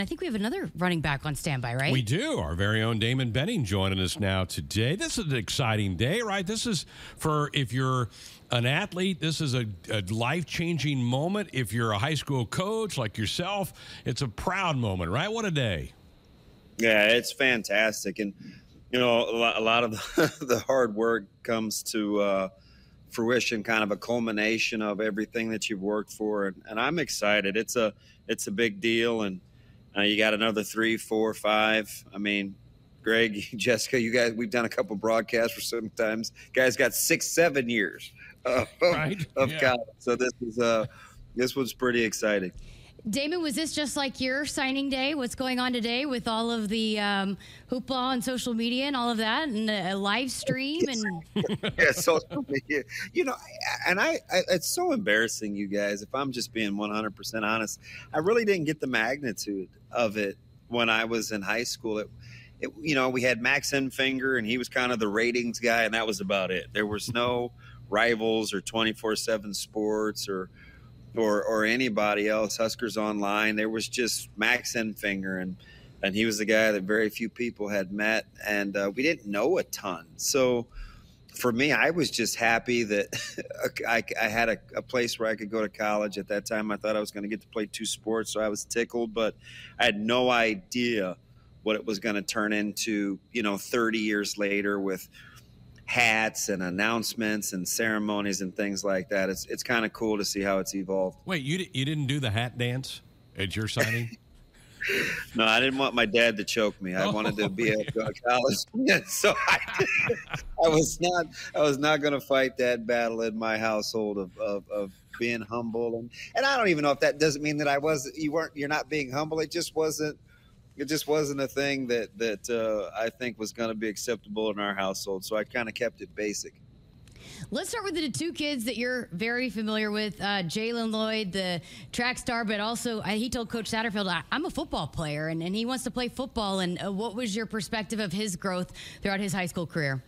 I think we have another running back on standby, right? We do. Our very own Damon Benning joining us now today. This is an exciting day, right? This is for if you're an athlete, this is a, a life changing moment. If you're a high school coach like yourself, it's a proud moment, right? What a day. Yeah, it's fantastic. And, you know, a lot, of the, the, hard work comes to uh, fruition, kind of a culmination of everything that you've worked for. And, and I'm excited. It's a, it's a big deal. And, uh, you got another three, four, five. I mean, Greg, Jessica, you guys, we've done a couple broadcasts for sometimes. Guys got six, seven years of, right? of yeah. college. So this is uh, this was pretty exciting. Damon, was this just like your signing day? What's going on today with all of the um, hoopla on social media and all of that, and a live stream and yeah, social media. You know, and I, I, it's so embarrassing, you guys. If I'm just being 100 percent honest, I really didn't get the magnitude of it when I was in high school. It, it, you know, we had Max Emfinger, and he was kind of the ratings guy, and that was about it. There was no rivals or 24 seven sports or or or anybody else. Huskers Online. There was just Max Emfinger, and and he was the guy that very few people had met, and uh, we didn't know a ton. So for me, I was just happy that I, I, had a, a, place where I could go to college. At that time, I thought I was going to get to play two sports, so I was tickled, but I had no idea what it was going to turn into. You know, 30 years later with hats and announcements and ceremonies and things like that. It's it's kind of cool to see how it's evolved. Wait, you you didn't do the hat dance at your signing? no, I didn't want my dad to choke me. I oh, wanted to be yeah. a college, so I, I was not I was not going to fight that battle in my household of, of, of being humble and and I don't even know if that doesn't mean that I was you weren't you're not being humble. It just wasn't it just wasn't a thing that that uh, I think was going to be acceptable in our household. So I kind of kept it basic. Let's start with the two kids that you're very familiar with. Uh, Jaylen Lloyd, the track star, but also uh, he told Coach Satterfield, I'm a football player, and, and he wants to play football. And uh, what was your perspective of his growth throughout his high school career?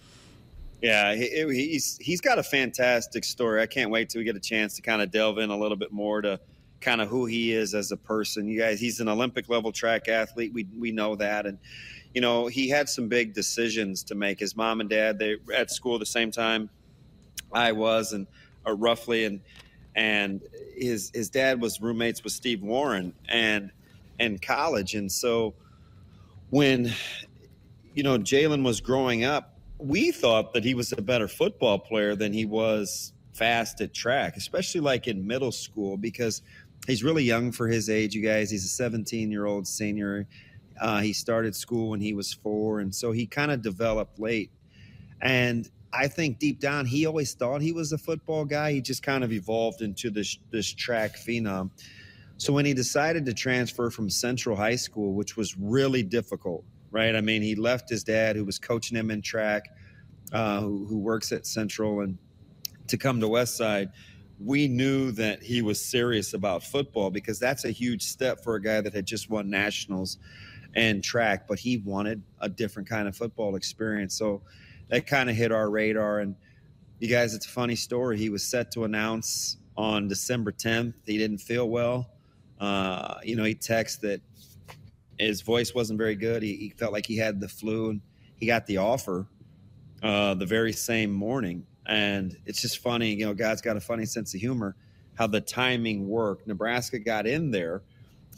Yeah, he, he's he's got a fantastic story. I can't wait till we get a chance to kind of delve in a little bit more to kind of who he is as a person. You guys, he's an Olympic level track athlete. We we know that, and you know he had some big decisions to make. His mom and dad they were at school the same time I was, and uh, roughly, and and his his dad was roommates with Steve Warren and in college, and so when you know Jaylen was growing up, we thought that he was a better football player than he was fast at track, especially like in middle school because he's really young for his age, you guys. He's a 17 year old senior. Uh, he started school when he was four, and so he kind of developed late. And I think deep down, he always thought he was a football guy. He just kind of evolved into this this track phenom. So when he decided to transfer from Central High School, which was really difficult, right? I mean, he left his dad, who was coaching him in track, uh, who, who works at Central, and to come to West Side we knew that he was serious about football because that's a huge step for a guy that had just won nationals and track, but he wanted a different kind of football experience. So that kind of hit our radar. And you guys, it's a funny story. He was set to announce on December 10th. He didn't feel well. Uh, you know, he texted that his voice wasn't very good. He, he, felt like he had the flu, and he got the offer uh, the very same morning. And it's just funny, you know, God's got a funny sense of humor how the timing worked. Nebraska got in there.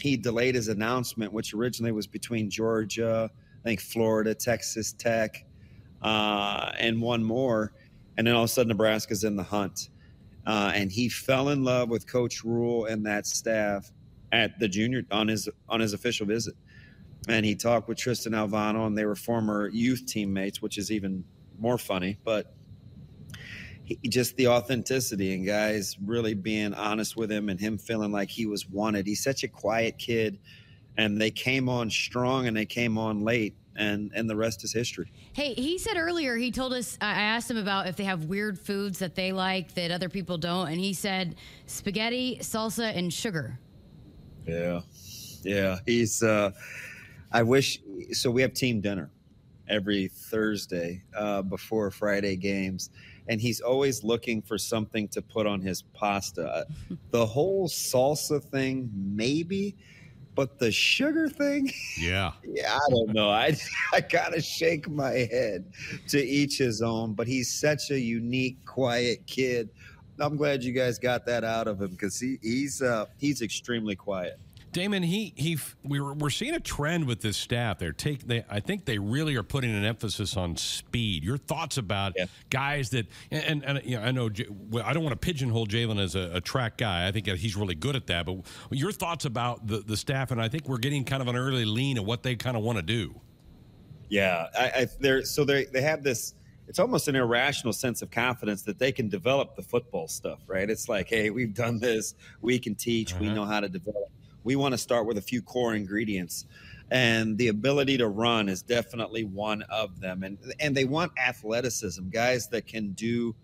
He delayed his announcement, which originally was between Georgia, I think Florida, Texas Tech, uh, and one more. And then all of a sudden, Nebraska's in the hunt. Uh, and he fell in love with Coach Rhule and that staff at the junior on his on his official visit. And he talked with Tristan Alvano, and they were former youth teammates, which is even more funny. But he, just the authenticity and guys really being honest with him and him feeling like he was wanted. He's such a quiet kid, and they came on strong and they came on late. And, and the rest is history. Hey, he said earlier, he told us, I asked him about if they have weird foods that they like that other people don't. And he said spaghetti, salsa, and sugar. Yeah. Yeah. He's, uh, I wish, so we have team dinner every Thursday uh, before Friday games and he's always looking for something to put on his pasta. the whole salsa thing, maybe, But the sugar thing, yeah, yeah, I don't know. I I gotta shake my head to each his own. But he's such a unique, quiet kid. I'm glad you guys got that out of him because he, he's uh, he's extremely quiet. Damon, he he we were, we're seeing a trend with this staff. They're take they I think they really are putting an emphasis on speed. Your thoughts about yeah. guys that and, and, and you know, I know I don't want to pigeonhole Jaylen as a, a, track guy. I think he's really good at that. But your thoughts about the the staff and I think we're getting kind of an early lean at what they kind of want to do. Yeah, I, I they're so they they have this it's almost an irrational sense of confidence that they can develop the football stuff, right? It's like, hey, we've done this, we can teach, uh-huh. we know how to develop we want to start with a few core ingredients and the ability to run is definitely one of them. And and they want athleticism guys that can do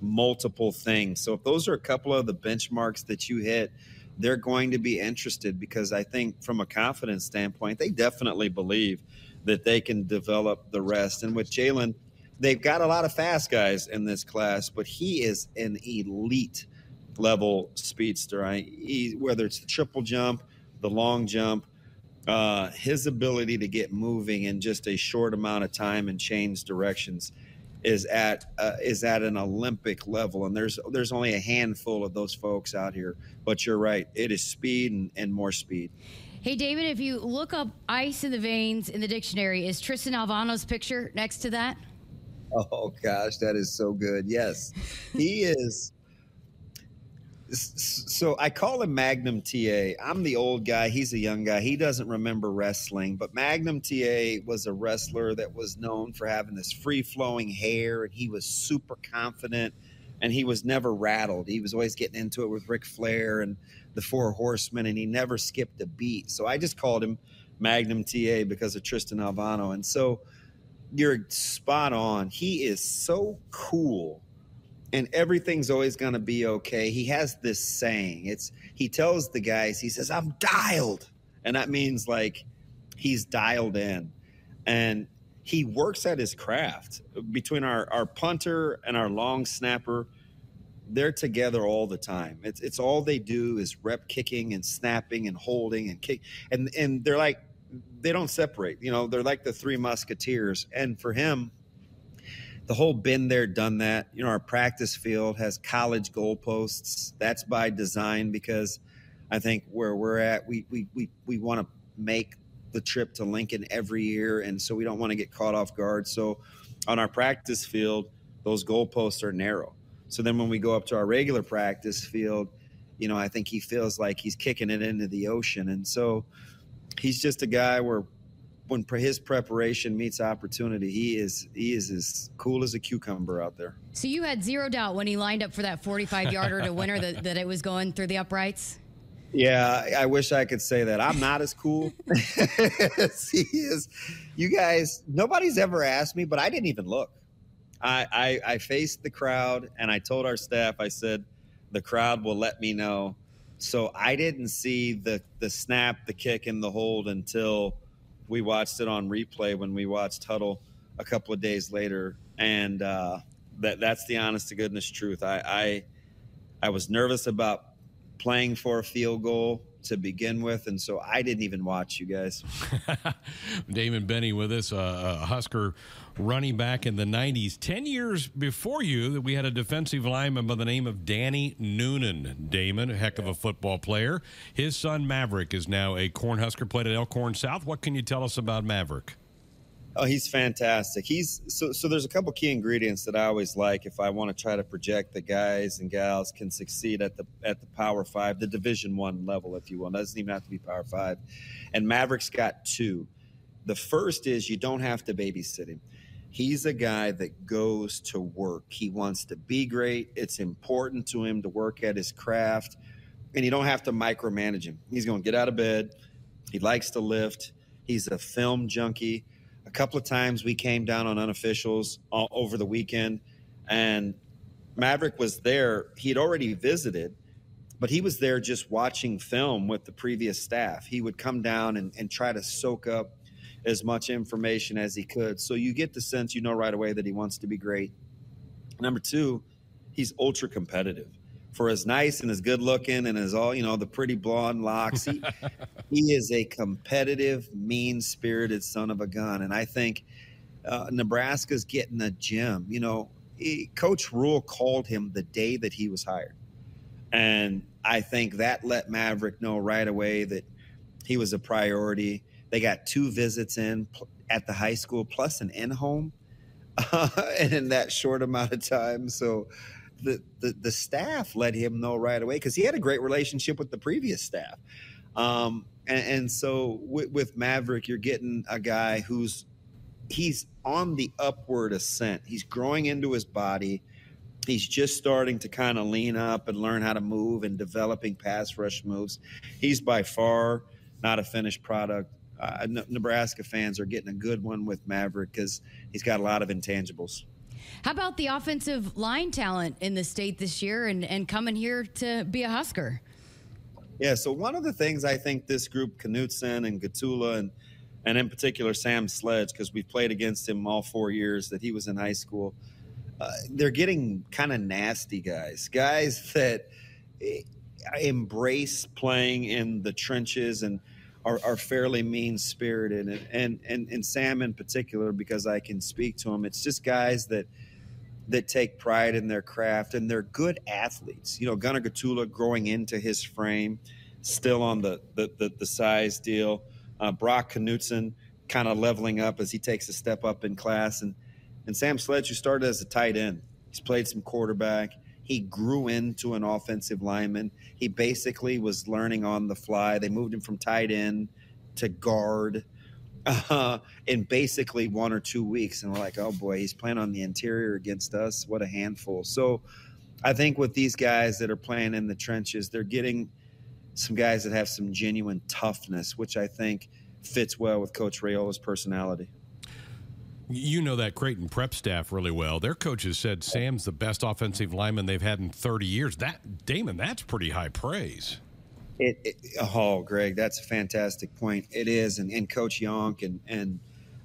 multiple things. So if those are a couple of the benchmarks that you hit they're going to be interested because i think from a confidence standpoint they definitely believe that they can develop the rest. And with Jaylen they've got a lot of fast guys in this class but he is an elite level speedster. I, he, whether it's the triple jump, the long jump, uh, his ability to get moving in just a short amount of time and change directions is at uh, is at an Olympic level. And there's there's only a handful of those folks out here. But you're right, it is speed and, and more speed. Hey, David, if you look up ice in the veins in the dictionary, is Tristan Alvano's picture next to that? Oh, gosh, that is so good. Yes. He is so I call him Magnum TA. I'm the old guy. He's a young guy. He doesn't remember wrestling, but Magnum TA was a wrestler that was known for having this free flowing hair, and he was super confident, and he was never rattled. He was always getting into it with Ric Flair and the Four Horsemen, and he never skipped a beat. So I just called him Magnum TA because of Tristan Alvano. And so you're spot on. He is so cool and everything's always going to be okay. He has this saying. It's he tells the guys, he says, "I'm dialed." And that means like he's dialed in. And he works at his craft. Between our our punter and our long snapper, they're together all the time. It's it's all they do is rep kicking and snapping and holding and kick and and they're like they don't separate. You know, they're like the three musketeers. And for him, the whole been there, done that. You know, our practice field has college goalposts. That's by design because I think where we're at, we we we, we want to make the trip to Lincoln every year, and so we don't want to get caught off guard. So on our practice field, those goalposts are narrow. So then when we go up to our regular practice field, you know, I think he feels like he's kicking it into the ocean, and so he's just a guy where when his preparation meets opportunity, he is he is as cool as a cucumber out there. So you had zero doubt when he lined up for that 45 yarder to winner that, that it was going through the uprights. Yeah, I wish I could say that. I'm not as cool as he is. You guys, nobody's ever asked me, but I didn't even look. I, I, I faced the crowd and I told our staff, I said, the crowd will let me know. So I didn't see the the snap, the kick, and the hold until we watched it on replay when we watched Hudl a couple of days later, and uh, that that's the honest to goodness truth. I, I I was nervous about playing for a field goal to begin with, and so I didn't even watch you guys. Damon Benning with us, uh, a Husker running back in the 90s. 10 years before you, that we had a defensive lineman by the name of Danny Noonan. Damon, a heck of a football player. His son Maverick is now a Cornhusker, played at Elkhorn South. What can you tell us about Maverick? Oh, he's fantastic. He's so so. There's a couple key ingredients that I always like if I want to try to project that guys and gals can succeed at the at the Power Five, the Division One level, if you will. It doesn't even have to be Power Five. And Maverick's got two. The first is you don't have to babysit him. He's a guy that goes to work. He wants to be great. It's important to him to work at his craft, and you don't have to micromanage him. He's going to get out of bed. He likes to lift. He's a film junkie a couple of times we came down on unofficials all, over the weekend, and Maverick was there. He had already visited, but he was there just watching film with the previous staff. He would come down and, and try to soak up as much information as he could. So you get the sense, you know, right away that he wants to be great. Number two, he's ultra competitive. For as nice and as good looking and as all you know the pretty blonde locks. He, he is a competitive mean spirited son of a gun. And i think uh, nebraska's getting a gem you know he, coach Rhule called him the day that he was hired. And i think that let maverick know right away that he was a priority. They got two visits in at the high school plus an in-home uh, in that short amount of time. So the, the, the staff let him know right away because he had a great relationship with the previous staff. Um, and, and, so with, with, Maverick, you're getting a guy who's he's on the upward ascent. He's growing into his body. He's just starting to kind of lean up and learn how to move and developing pass rush moves. He's by far not a finished product. Uh, Nebraska fans are getting a good one with Maverick because he's got a lot of intangibles. How about the offensive line talent in the state this year and, and coming here to be a Husker? Yeah, so one of the things I think this group, Knutson and Gottula, and and in particular Sam Sledge, because we've played against him all four years that he was in high school, uh, they're getting kind of nasty guys, guys that eh, embrace playing in the trenches and are, are fairly mean spirited. And, and, and, and Sam in particular, because I can speak to him, it's just guys that – that take pride in their craft and they're good athletes. You know, Gunnar Gottula growing into his frame, still on the the, the, the size deal. Uh, Brock Knutson kind of leveling up as he takes a step up in class, and and Sam Sledge, who started as a tight end, he's played some quarterback. He grew into an offensive lineman. He basically was learning on the fly. They moved him from tight end to guard uh, in basically one or two weeks. And we're like, oh boy, he's playing on the interior against us. What a handful. So I think with these guys that are playing in the trenches, they're getting some guys that have some genuine toughness, which I think fits well with Coach Raiola's personality. You know that Creighton prep staff really well. Their coaches said Sam's the best offensive lineman they've had in 30 years. That Damon, that's pretty high praise. It, it, oh, Greg, that's a fantastic point. It is, and, and Coach Yonk and and,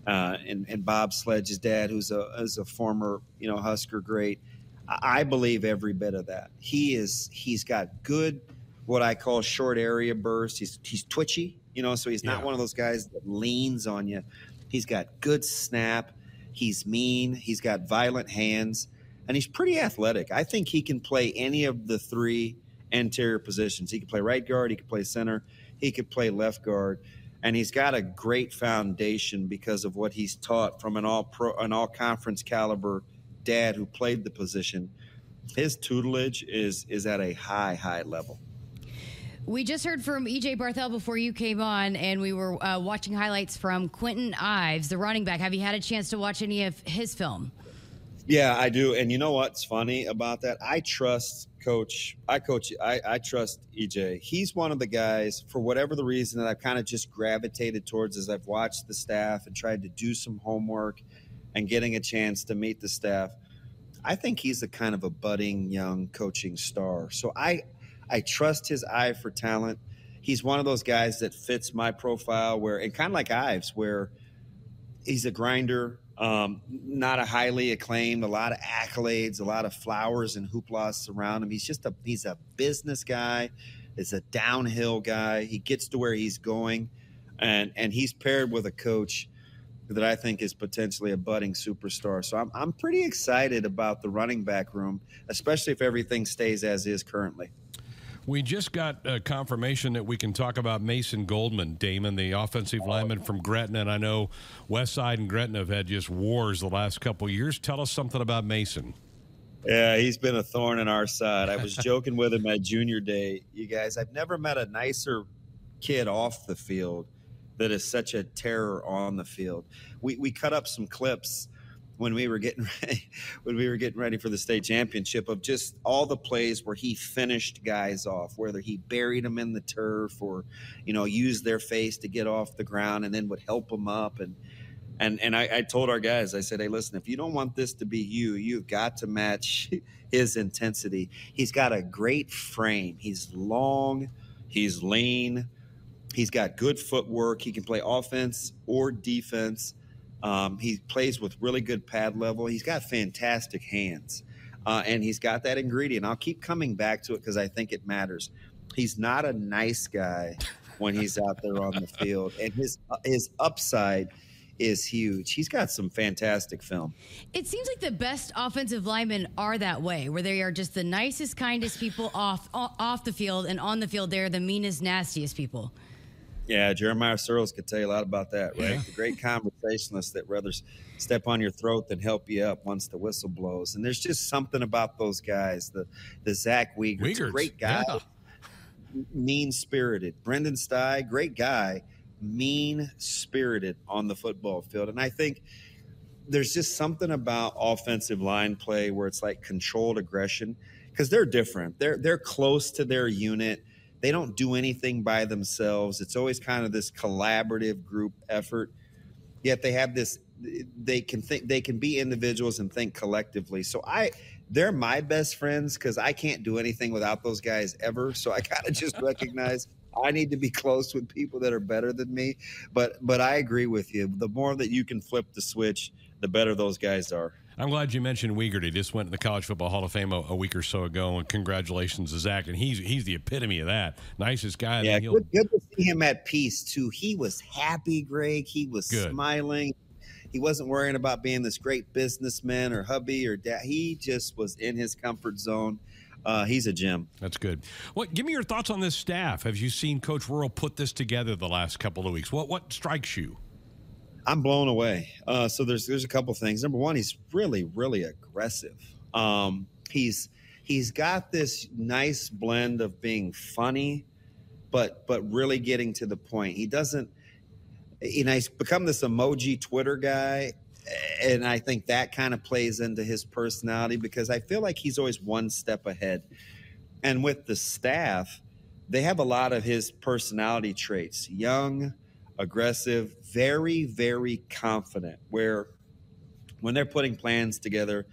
uh, and and Bob Sledge's dad, who's a is a former you know Husker great. I believe every bit of that. He is he's got good what I call short area burst. He's he's twitchy, you know, so he's not yeah. one of those guys that leans on you. He's got good snap. He's mean. He's got violent hands, and he's pretty athletic. I think he can play any of the three interior positions. He could play right guard, he could play center, he could play left guard, and he's got a great foundation because of what he's taught from an all pro, an all conference caliber dad who played the position. His tutelage is is at a high high level. We just heard from EJ Barthel before you came on, and we were uh, watching highlights from Kwinten Ives, the running back. Have you had a chance to watch any of his film? Yeah, I do. And you know what's funny about that? I trust coach. I coach. I, I trust EJ. He's one of the guys, for whatever the reason, that I've kind of just gravitated towards as I've watched the staff and tried to do some homework and getting a chance to meet the staff. I think he's a kind of a budding young coaching star. So I, I trust his eye for talent. He's one of those guys that fits my profile where, and kind of like Ives, where he's a grinder um, not a highly acclaimed, a lot of accolades, a lot of flowers and hoopla surround him. He's just a he's a business guy. Is a downhill guy. He gets to where he's going, and and he's paired with a coach that I think is potentially a budding superstar. So I'm I'm pretty excited about the running back room, especially if everything stays as is currently. We just got a confirmation that we can talk about Mason Goldman, Damon, the offensive lineman from Gretna. And I know Westside and Gretna have had just wars the last couple years. Tell us something about Mason. Yeah, he's been a thorn in our side. I was joking with him at junior day. You guys, I've never met a nicer kid off the field that is such a terror on the field. We, we cut up some clips when we were getting ready, when we were getting ready for the state championship of just all the plays where he finished guys off, whether he buried them in the turf or you know used their face to get off the ground and then would help them up and and and I, I told our guys, I said, hey, listen, if you don't want this to be you, you've got to match his intensity. He's got a great frame. He's long. He's lean. He's got good footwork. He can play offense or defense. Um, he plays with really good pad level. He's got fantastic hands. uh, and he's got that ingredient. I'll keep coming back to it because I think it matters. He's not a nice guy when he's out there on the field, and his his upside is huge. He's got some fantastic film. It seems like the best offensive linemen are that way, where they are just the nicest, kindest people off off the field, and on the field they're the meanest, nastiest people. Yeah, Jeremiah Sirles could tell you a lot about that, right? Yeah. The great conversationalist that rather step on your throat than help you up once the whistle blows. And there's just something about those guys. The the Zach Wiegert, great guy, yeah. mean spirited. Brendan Stai, great guy, mean spirited on the football field. And I think there's just something about offensive line play where it's like controlled aggression because they're different. They're they're close to their unit they don't do anything by themselves. It's always kind of this collaborative group effort. Yet they have this they can think they can be individuals and think collectively. So I they're my best friends because I can't do anything without those guys ever. So I gotta just recognize I need to be close with people that are better than me. But but I agree with you. The more that you can flip the switch, the better those guys are. I'm glad you mentioned Wiegert. He just went in the College Football Hall of Fame a, a, week or so ago, and congratulations to Zach. And he's he's the epitome of that. Nicest guy. Yeah, good, good, to see him at peace too. He was happy, Greg. He was good. smiling. He wasn't worrying about being this great businessman or hubby or dad. He just was in his comfort zone. Uh, he's a gem. That's good. What? Give me your thoughts on this staff. Have you seen Coach Rhule put this together the last couple of weeks? What what strikes you? I'm blown away. Uh, so there's there's a couple things. Number one, he's really really aggressive. Um, he's he's got this nice blend of being funny, but but really getting to the point. He doesn't. You know, he's become this emoji Twitter guy, and I think that kind of plays into his personality because I feel like he's always one step ahead. And with the staff, they have a lot of his personality traits. Young, aggressive, very, very confident. Where when they're putting plans together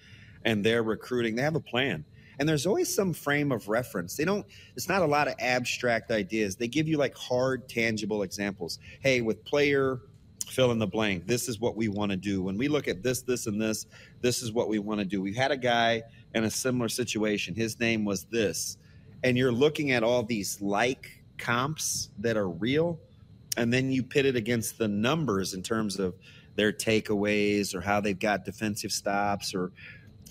and they're recruiting, they have a plan. And there's always some frame of reference. They don't, it's not a lot of abstract ideas. They give you like hard, tangible examples. Hey, with player fill in the blank, this is what we want to do. When we look at this, this, and this, this is what we want to do. We've had a guy in a similar situation. His name was this. And you're looking at all these like comps that are real and then you pit it against the numbers in terms of their takeaways or how they've got defensive stops or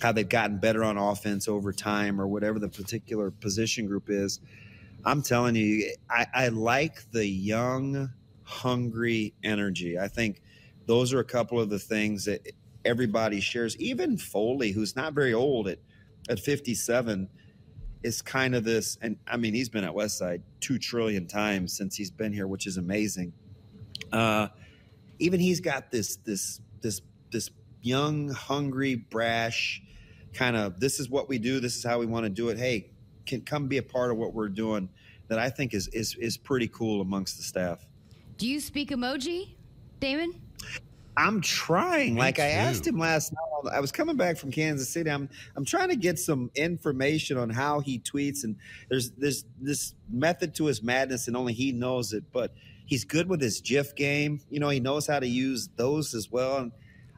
how they've gotten better on offense over time or whatever the particular position group is. I'm telling you, I, I like the young, hungry energy. I think those are a couple of the things that everybody shares. Even Foley, who's not very old at, at 57, is kind of this, and I mean, he's been at Westside two trillion times since he's been here, which is amazing. Uh, even he's got this this this this young, hungry, brash kind of. This is what we do. This is how we want to do it. Hey, can come be a part of what we're doing. That I think is is is pretty cool amongst the staff. Do you speak emoji, Damon? I'm trying. Me like too. I asked him last night. I was coming back from Kansas City. I'm I'm trying to get some information on how he tweets, and there's there's this method to his madness, and only he knows it. But he's good with his GIF game. You know, he knows how to use those as well. And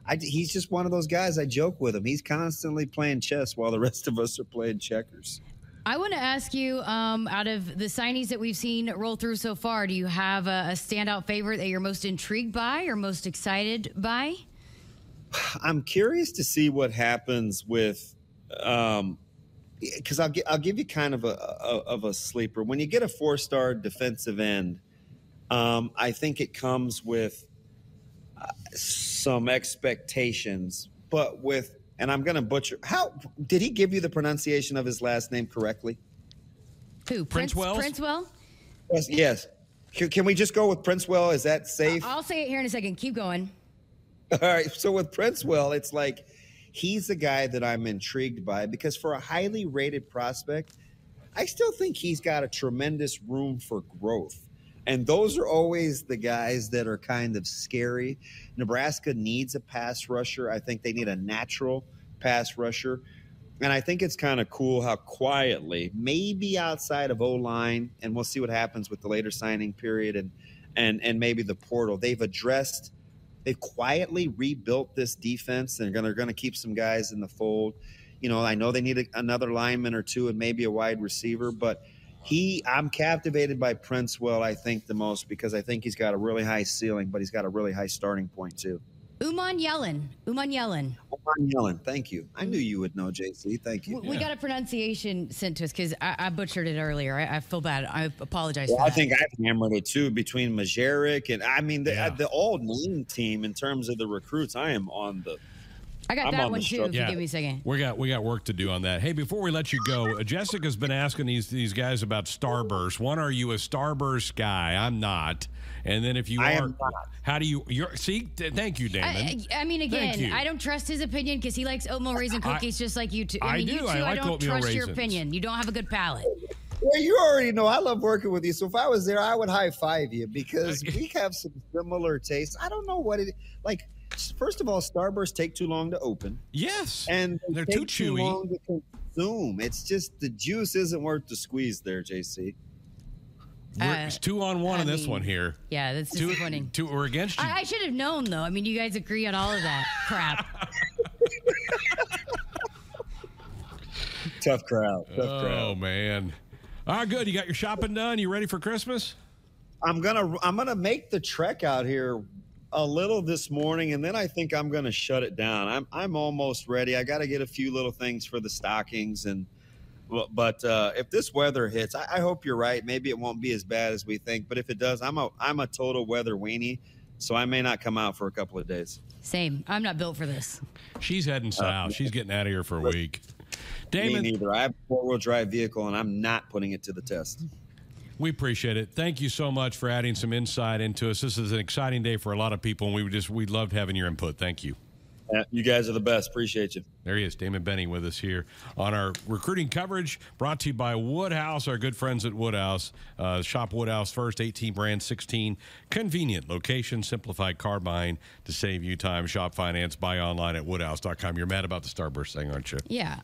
I, he's just one of those guys. I joke with him. He's constantly playing chess while the rest of us are playing checkers. I want to ask you, um, out of the signees that we've seen roll through so far, do you have a, a standout favorite that you're most intrigued by or most excited by? I'm curious to see what happens with, um, because I'll I'll give you kind of a, a, of a sleeper. When you get a four star defensive end, um, I think it comes with uh, some expectations, but with and I'm going to butcher. How did he give you the pronunciation of his last name correctly? Who? Prince, Prince Princewell? Yes. yes. Can, can, we just go with Princewell? Is that safe? I'll say it here in a second. Keep going. All right. So with Prince, Princewell, it's like he's the guy that I'm intrigued by because for a highly rated prospect, I still think he's got a tremendous room for growth. And those are always the guys that are kind of scary. Nebraska needs a pass rusher. I think they need a natural pass rusher. And I think it's kind of cool how quietly, maybe outside of O line, and we'll see what happens with the later signing period and and and maybe the portal. They've addressed, they've quietly rebuilt this defense, and they're going to keep some guys in the fold You know, I know they need a, another lineman or two and maybe a wide receiver, but he, I'm captivated by Princewell. I think the most because I think he's got a really high ceiling, but he's got a really high starting point too. Umanmielen. Uman Yellen. Umanmielen. Thank you. I knew you would know, JC. Thank you. We, we got a pronunciation sent to us because I, I, butchered it earlier. I, I, feel bad. I apologize. Well, I think I've hammered it too between Majeric and I mean the, yeah. the all name team in terms of the recruits. I am on the I got I'm that one too. If yeah. you give me a second, we got we got work to do on that. Hey, before we let you go, uh, Jessica's been asking these these guys about Starburst. One, are you a Starburst guy? I'm not. And then if you I are, how do you? You're see. Th- thank you, Damon. I, I mean, again, I don't trust his opinion because he likes oatmeal raisin cookies I, just like you. Too. I, I mean, do. You too. I, like don't trust raisins. your opinion. You don't have a good palate. Well, you already know I love working with you. So if I was there, I would high five you because uh, we have some similar tastes. I don't know what it like. First of all, Starburst take too long to open. Yes, and they are too chewy. Too long to consume. It's just the juice isn't worth the squeeze there, JC. Uh, it's two on one I in this one here. Yeah, that's two, disappointing. Two, we're against you. I, I should have known though. I mean, you guys agree on all of that crap. Tough crowd. Tough oh crowd. man. All right, good. You got your shopping done. You ready for Christmas? I'm gonna I'm gonna make the trek out here a little this morning, and then I think I'm gonna shut it down. I'm I'm almost ready. I got to get a few little things for the stockings and but uh, if this weather hits, I, I, hope you're right. Maybe it won't be as bad as we think. But if it does, I'm a I'm a total weather weenie, so I may not come out for a couple of days. Same. I'm not built for this. She's heading uh, south. Uh, She's getting out of here for a week. Damon, me neither. I have a four wheel drive vehicle, and I'm not putting it to the test. We appreciate it. Thank you so much for adding some insight into us. This is an exciting day for a lot of people, and we just we loved having your input. Thank you. Yeah, you guys are the best. Appreciate you. There he is, Damon Benning, with us here on our recruiting coverage, brought to you by Woodhouse, our good friends at Woodhouse. Uh, shop Woodhouse first, 18 brand, 16 convenient location, simplified car buying to save you time. Shop finance, buy online at woodhouse.com. You're mad about the Starburst thing, aren't you? Yeah.